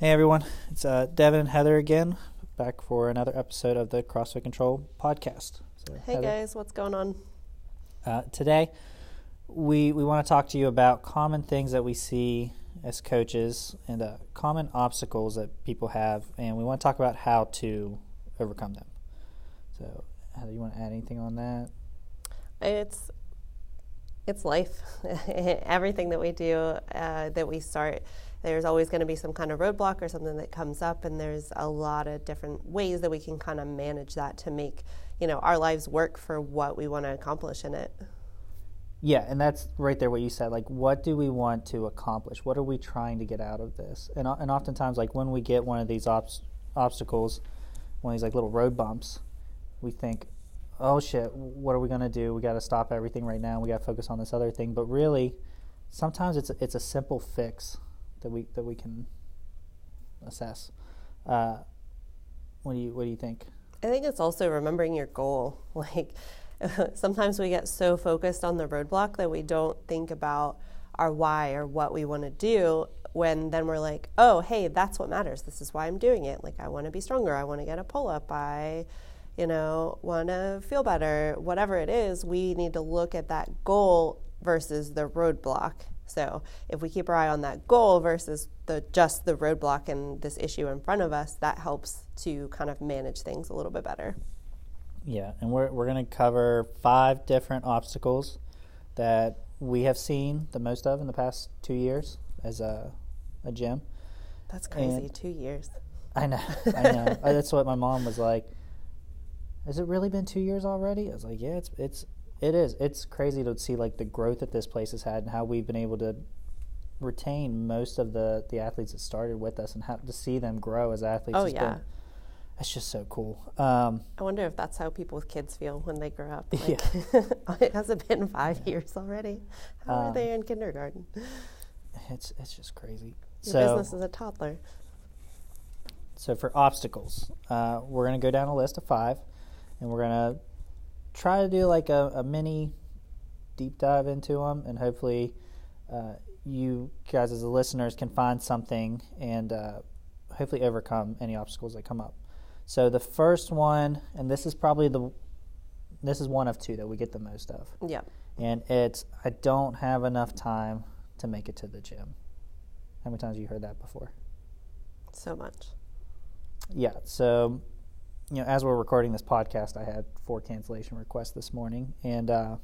Hey everyone, it's uh, Devan and Heather again, back for another episode of the CrossFit Control podcast. So, hey Heather, guys, what's going on? Uh, today, we we want to talk to you about common things that we see as coaches and uh, common obstacles that people have, and we want to talk about how to overcome them. So, Heather, you want to add anything on that? It's it's life. Everything that we do, uh, that we start there's always going to be some kind of roadblock or something that comes up and there's a lot of different ways that we can kind of manage that to make you know our lives work for what we want to accomplish in it. Yeah and that's right there what you said like what do we want to accomplish? What are we trying to get out of this? And, and oftentimes like when we get one of these obs- obstacles one of these like little road bumps we think oh shit what are we going to do? We got to stop everything right now. We got to focus on this other thing. But really sometimes it's it's a simple fix that we that we can assess. Uh, what do you what do you think? I think it's also remembering your goal. Like sometimes we get so focused on the roadblock that we don't think about our why or what we want to do when then we're like, oh, hey, that's what matters. This is why I'm doing it. Like, I want to be stronger. I want to get a pull up. I, you know, want to feel better. Whatever it is, we need to look at that goal versus the roadblock so if we keep our eye on that goal versus the just the roadblock and this issue in front of us, that helps to kind of manage things a little bit better. Yeah, and we're we're going to cover five different obstacles that we have seen the most of in the past two years as a a gym. That's crazy. And two years. I know. I know. That's what my mom was like. Has it really been two years already? I was like, yeah, it's it's it is. It's crazy to see like the growth that this place has had and how we've been able to retain most of the the athletes that started with us and how to see them grow as athletes. Oh yeah. Been, it's just so cool. Um, I wonder if that's how people with kids feel when they grow up. Like, yeah. it hasn't been five yeah. years already. How um, are they in kindergarten? It's it's just crazy. Your so, business is a toddler. So for obstacles, uh, we're going to go down a list of five, and we're going to try to do like a, a mini deep dive into them, and hopefully, uh, you guys as the listeners can find something and uh, hopefully overcome any obstacles that come up. So the first one, and this is probably the this is one of two that we get the most of. Yeah. And it's I don't have enough time to make it to the gym. How many times have you heard that before? So much. Yeah. So you know, as we're recording this podcast, I had four cancellation requests this morning, and uh,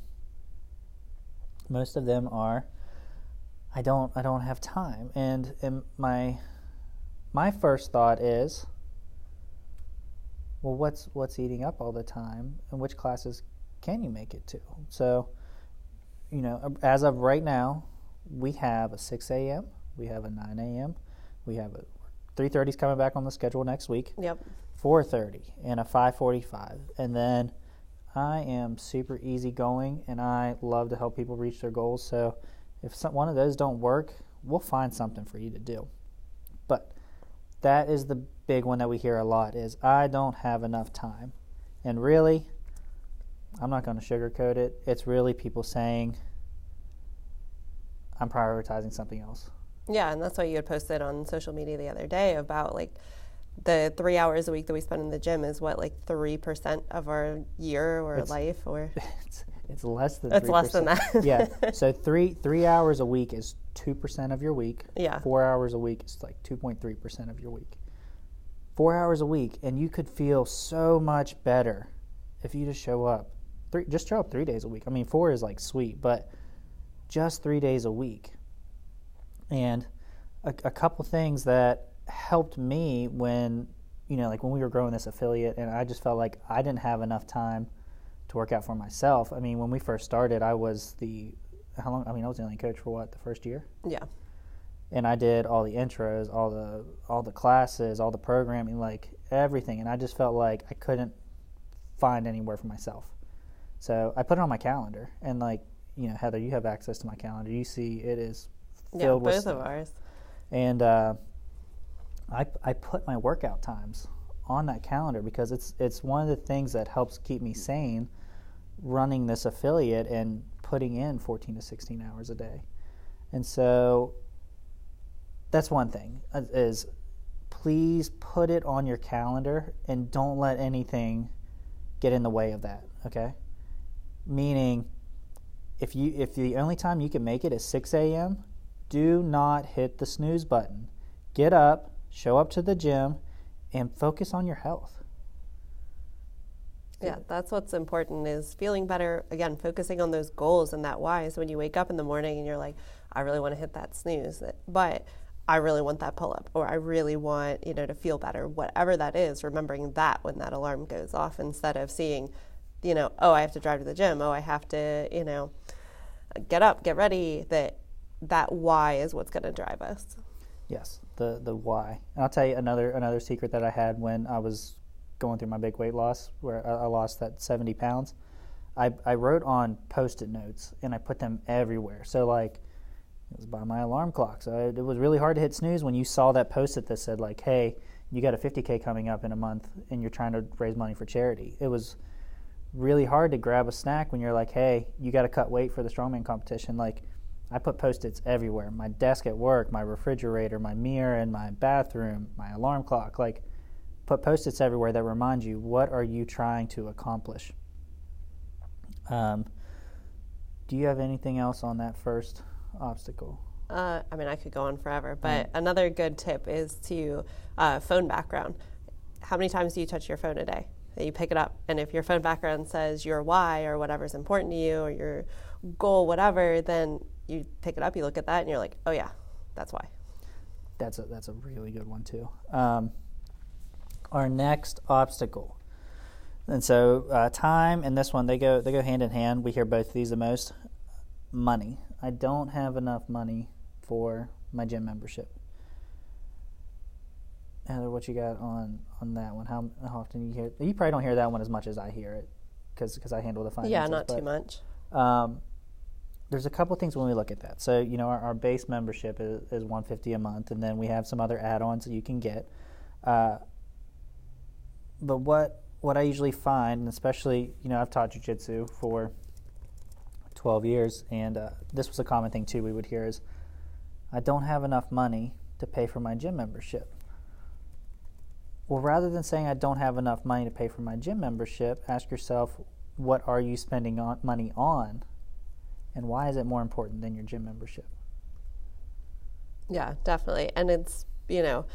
most of them are, I don't, I don't have time, and, and my, my first thought is, well, what's what's eating up all the time, and which classes can you make it to? So, you know, as of right now, we have a 6 a.m., we have a 9 a.m., we have a 3:30 is coming back on the schedule next week. Yep. 4:30 and a 5:45, and then I am super easygoing and I love to help people reach their goals. So if some, one of those don't work, we'll find something for you to do. But that is the big one that we hear a lot is I don't have enough time. And really, I'm not going to sugarcoat it. It's really people saying I'm prioritizing something else. Yeah, and that's what you had posted on social media the other day about like the three hours a week that we spend in the gym is what like three percent of our year or it's, life or it's, it's less than it's 3%. less than that. Yeah. So three three hours a week is two percent of your week. Yeah. Four hours a week is like 2.3 percent of your week. Four hours a week and you could feel so much better if you just show up. Three just show up three days a week. I mean four is like sweet but just three days a week and a, a couple things that helped me when you know like when we were growing this affiliate and i just felt like i didn't have enough time to work out for myself. I mean when we first started i was the how long i mean i was the only coach for what the first year? Yeah. And i did all the intros all the all the classes all the programming like everything. And i just felt like i couldn't find anywhere for myself. So i put it on my calendar. And like you know heather you have access to my calendar. You see it is filled yeah, with both of ours and uh, I, I put my workout times on that calendar because it's it's one of the things that helps keep me sane running this affiliate and putting in 14 to 16 hours a day. And so that's one thing uh, is please put it on your calendar and don't let anything get in the way of that. Okay, meaning if you if the only time you can make it is 6 a.m., do not hit the snooze button. Get up, show up to the gym, and focus on your health. Yeah, that's what's important is feeling better. Again, focusing on those goals and that why. So when you wake up in the morning and you're like, I really want to hit that snooze, but I really want that pull up, or I really want you know to feel better. Whatever that is, remembering that when that alarm goes off, instead of seeing, you know, oh, I have to drive to the gym. Oh, I have to, you know, get up, get ready. That that why is what's going to drive us. Yes, the the why. And I'll tell you another another secret that I had when I was going through my big weight loss, where I, I lost that seventy pounds. I I wrote on post-it notes and I put them everywhere. So like. It was by my alarm clock, so it, it was really hard to hit snooze when you saw that post-it that said like, "Hey, you got a 50k coming up in a month, and you're trying to raise money for charity." It was really hard to grab a snack when you're like, "Hey, you got to cut weight for the strongman competition." Like, I put post-its everywhere: my desk at work, my refrigerator, my mirror in my bathroom, my alarm clock. Like, put post-its everywhere that remind you what are you trying to accomplish. Um, do you have anything else on that first obstacle? Uh, I mean, I could go on forever, but mm. another good tip is to uh, phone background. How many times do you touch your phone a day? That you pick it up, and if your phone background says your why or whatever's important to you or your goal, whatever, then you pick it up, you look at that, and you're like, oh yeah, that's why. That's a that's a really good one too. Um, our next obstacle, and so uh, time and this one they go they go hand in hand. We hear both of these the most. Money. I don't have enough money for my gym membership. Heather, what you got on on that one? How, how often you hear? You probably don't hear that one as much as I hear it, because because I handle the finances. Yeah, not but, too much. Um, there's a couple things when we look at that. So you know, our, our base membership is, is 150 a month, and then we have some other add-ons that you can get. Uh, but what what I usually find, and especially you know, I've taught jujitsu for 12 years, and uh, this was a common thing too we would hear is, I don't have enough money to pay for my gym membership. Well, rather than saying I don't have enough money to pay for my gym membership, ask yourself, what are you spending on, money on, and why is it more important than your gym membership? Yeah, definitely, and it's you know.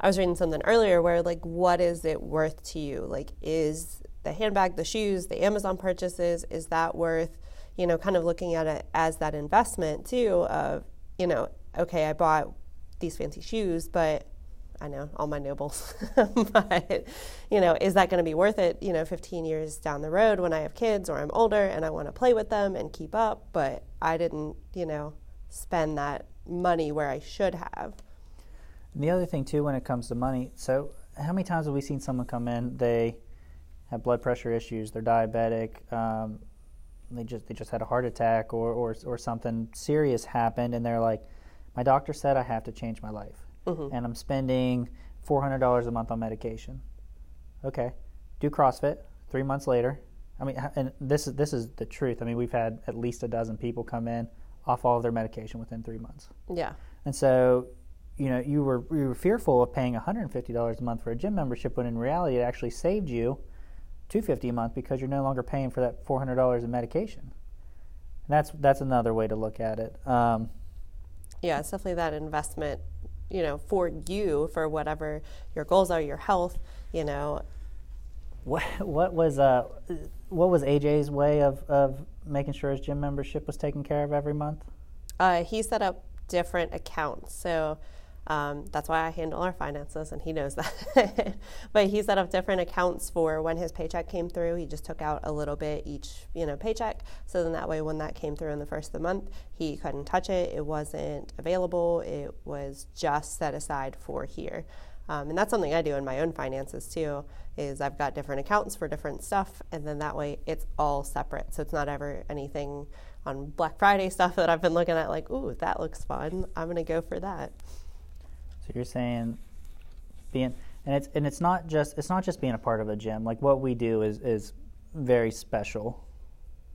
I was reading something earlier where like what is it worth to you? Like is the handbag, the shoes, the Amazon purchases, is that worth you know, kind of looking at it as that investment too of, you know, okay, I bought these fancy shoes, but I know all my nobles, but you know, is that going to be worth it? You know, 15 years down the road when I have kids or I'm older and I want to play with them and keep up, but I didn't, you know, spend that money where I should have. And the other thing too, when it comes to money, so how many times have we seen someone come in? They have blood pressure issues, they're diabetic, um, they just they just had a heart attack or, or or something serious happened and they're like my doctor said I have to change my life mm-hmm. and I'm spending $400 a month on medication. Okay. Do CrossFit 3 months later. I mean and this is this is the truth. I mean we've had at least a dozen people come in off all of their medication within 3 months. Yeah. And so you know, you were you were fearful of paying $150 a month for a gym membership when in reality it actually saved you 250 a month because you're no longer paying for that $400 in medication. And that's that's another way to look at it. Um, yeah, it's definitely that investment, you know, for you for whatever your goals are, your health, you know. What what was uh what was AJ's way of of making sure his gym membership was taken care of every month? Uh, he set up different accounts. So um, that's why I handle our finances, and he knows that. but he set up different accounts for when his paycheck came through. He just took out a little bit each, you know, paycheck. So then that way, when that came through in the first of the month, he couldn't touch it. It wasn't available. It was just set aside for here. Um, and that's something I do in my own finances too. Is I've got different accounts for different stuff, and then that way it's all separate. So it's not ever anything on Black Friday stuff that I've been looking at like, ooh, that looks fun. I'm gonna go for that. So you're saying being and it's and it's not just it's not just being a part of a gym. Like what we do is is very special.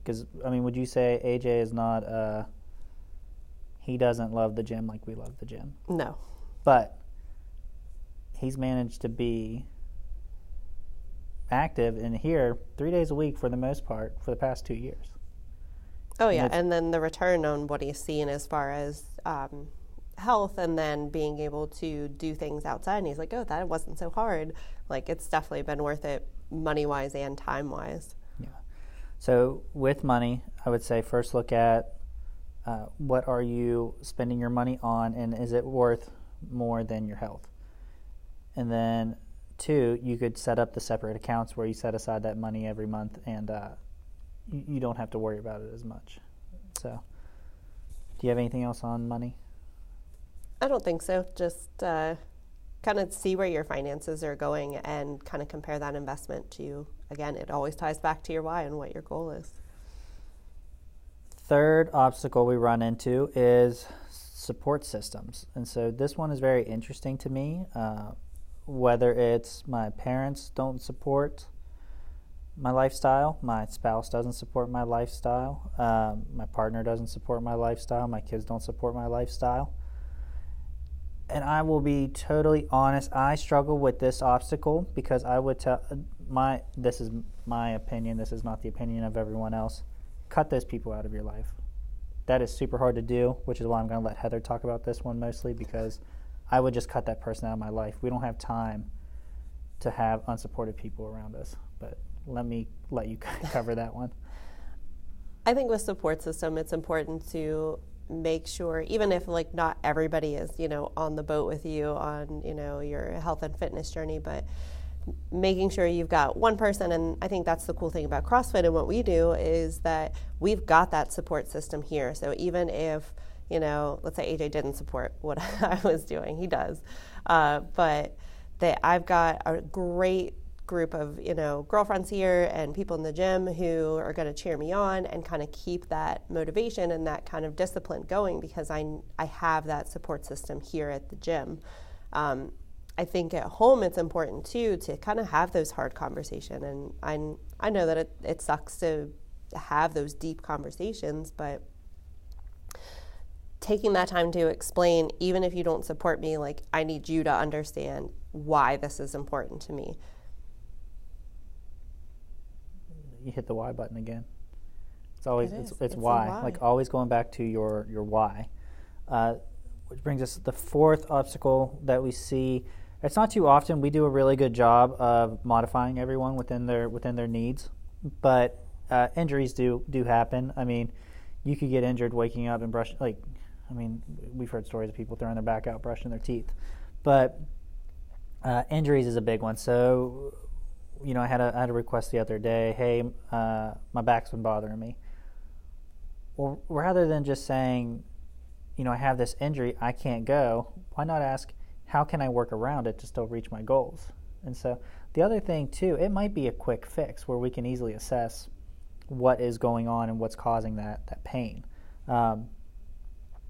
Because I mean, would you say AJ is not uh he doesn't love the gym like we love the gym? No. But he's managed to be active in here three days a week for the most part for the past two years. Oh yeah, That's- and then the return on what he's seen as far as um, health, and then being able to do things outside. And he's like, "Oh, that wasn't so hard." Like it's definitely been worth it, money wise and time wise. Yeah. So with money, I would say first look at uh, what are you spending your money on, and is it worth more than your health? And then two, you could set up the separate accounts where you set aside that money every month, and uh, you, you don't have to worry about it as much. So, do you have anything else on money? I don't think so. Just uh, kind of see where your finances are going and kind of compare that investment to. Again, it always ties back to your why and what your goal is. Third obstacle we run into is support systems. And so this one is very interesting to me. Uh, whether it's my parents don't support my lifestyle, my spouse doesn't support my lifestyle, um, my partner doesn't support my lifestyle, my kids don't support my lifestyle. And I will be totally honest, I struggle with this obstacle because I would tell my this is my opinion, this is not the opinion of everyone else cut those people out of your life. That is super hard to do, which is why I'm going to let Heather talk about this one mostly because I would just cut that person out of my life. We don't have time to have unsupported people around us. But let me let you cover that one. I think with support system, it's important to make sure, even if like not everybody is, you know, on the boat with you on, you know, your health and fitness journey, but making sure you've got one person and i think that's the cool thing about crossfit and what we do is that we've got that support system here. So even if you know let's say aj didn't support what i was doing he does. Uh, but that i've got a great group of you know girlfriends here and people in the gym who are going to cheer me on and kind of keep that motivation and that kind of discipline going because i i have that support system here at the gym um, I think at home it's important too to kind of have those hard conversations. And I, I know that it, it sucks to have those deep conversations, but taking that time to explain, even if you don't support me, like I need you to understand why this is important to me. You hit the Y button again. It's always It it's, it's, It's why. Like always going back to your your why. Uh, which brings us to the fourth obstacle that we see. It's not too often. We do a really good job of modifying everyone within their within their needs, but uh, injuries do do happen. I mean, you could get injured waking up and brush like. I mean, we've heard stories of people throwing their back out, brushing their teeth, but uh, injuries is a big one. So, you know, I had a I had a request the other day. Hey, uh, my back's been bothering me. Well, rather than just saying, you know, I have this injury, I can't go. Why not ask, how can I work around it to still reach my goals? And so, the other thing too, it might be a quick fix where we can easily assess what is going on and what's causing that that pain. Um,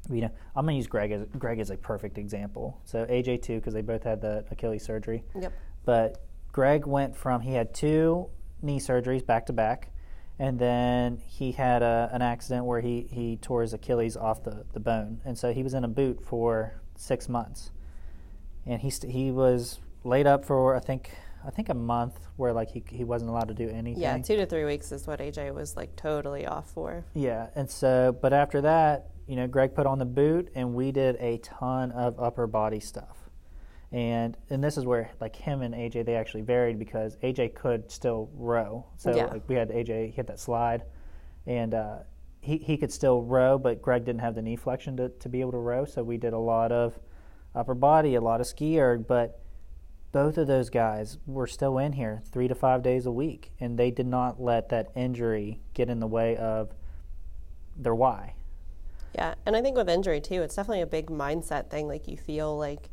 you know, I'm going to use Greg as Greg as a perfect example. So AJ too, because they both had the Achilles surgery. Yep. But Greg went from he had two knee surgeries back to back, and then he had a, an accident where he, he tore his Achilles off the, the bone, and so he was in a boot for six months, and he st- he was laid up for I think I think a month where like he he wasn't allowed to do anything. Yeah, two to three weeks is what AJ was like totally off for. Yeah, and so, but after that, you know, Greg put on the boot, and we did a ton of upper body stuff. And and this is where like him and AJ they actually varied because AJ could still row. So Yeah. like we had AJ hit that slide, and uh, he he could still row, but Greg didn't have the knee flexion to to be able to row. So we did a lot of upper body, a lot of ski erg, but both of those guys were still in here three to five days a week, and they did not let that injury get in the way of their why. Yeah, and I think with injury too, it's definitely a big mindset thing. Like you feel like,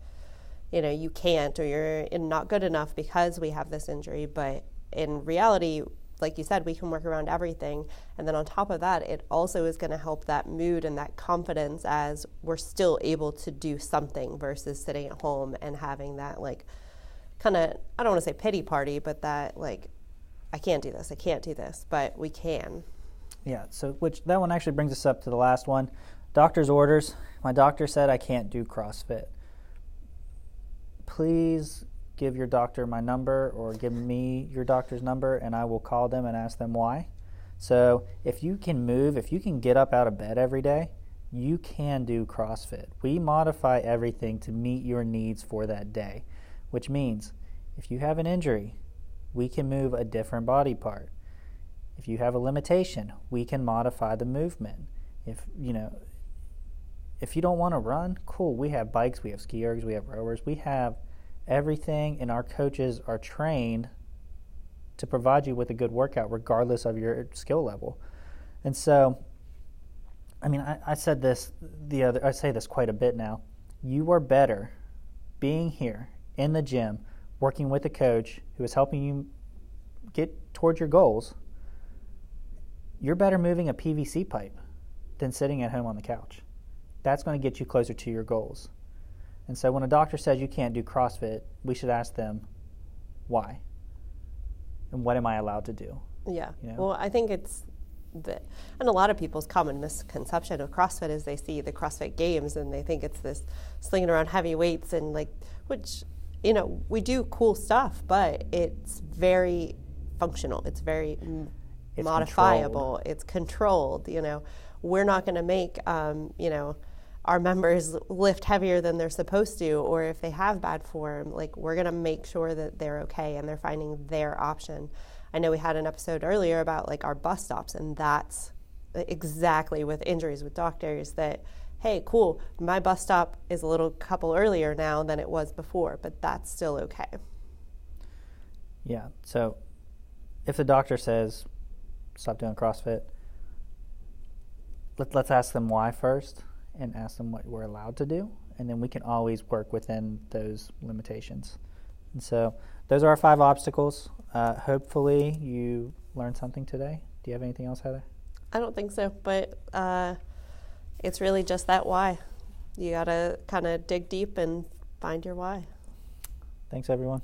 you know, you can't or you're not good enough because we have this injury. But in reality, like you said, we can work around everything. And then on top of that, it also is going to help that mood and that confidence as we're still able to do something versus sitting at home and having that like kind of I don't want to say pity party, but that like I can't do this, I can't do this, but we can. Yeah, so which that one actually brings us up to the last one. Doctor's orders. My doctor said I can't do CrossFit. Please give your doctor my number or give me your doctor's number and I will call them and ask them why. So if you can move, if you can get up out of bed every day, you can do CrossFit. We modify everything to meet your needs for that day, which means if you have an injury, we can move a different body part. If you have a limitation, we can modify the movement. If you know if you don't want to run, cool. We have bikes, we have ski ergs, we have rowers, we have everything and our coaches are trained to provide you with a good workout regardless of your skill level. And so I mean, I, I said this the other. I say this quite a bit now. You are better being here in the gym, working with a coach who is helping you get towards your goals. You're better moving a PVC pipe than sitting at home on the couch. That's going to get you closer to your goals. And so when a doctor says you can't do CrossFit, we should ask them why. And what am I allowed to do? Yeah. You know? Well, I think it's the, and a lot of people's common misconception of CrossFit is they see the CrossFit Games and they think it's this slinging around heavy weights and like, which, you know, we do cool stuff, but it's very functional. It's very it's modifiable. Controlled. It's controlled. You know, we're not going to make, um, you know, our members lift heavier than they're supposed to, or if they have bad form, like we're going to make sure that they're okay and they're finding their option. I know we had an episode earlier about like our bus stops, and that's exactly with injuries with doctors that hey, cool, my bus stop is a little couple earlier now than it was before, but that's still okay. Yeah. So if the doctor says stop doing CrossFit, let, let's ask them why first and ask them what we're allowed to do, and then we can always work within those limitations. And so those are our five obstacles. Uh, hopefully, you learned something today. Do you have anything else, Heather? I don't think so, but uh, it's really just that why. You got to kind of dig deep and find your why. Thanks, everyone.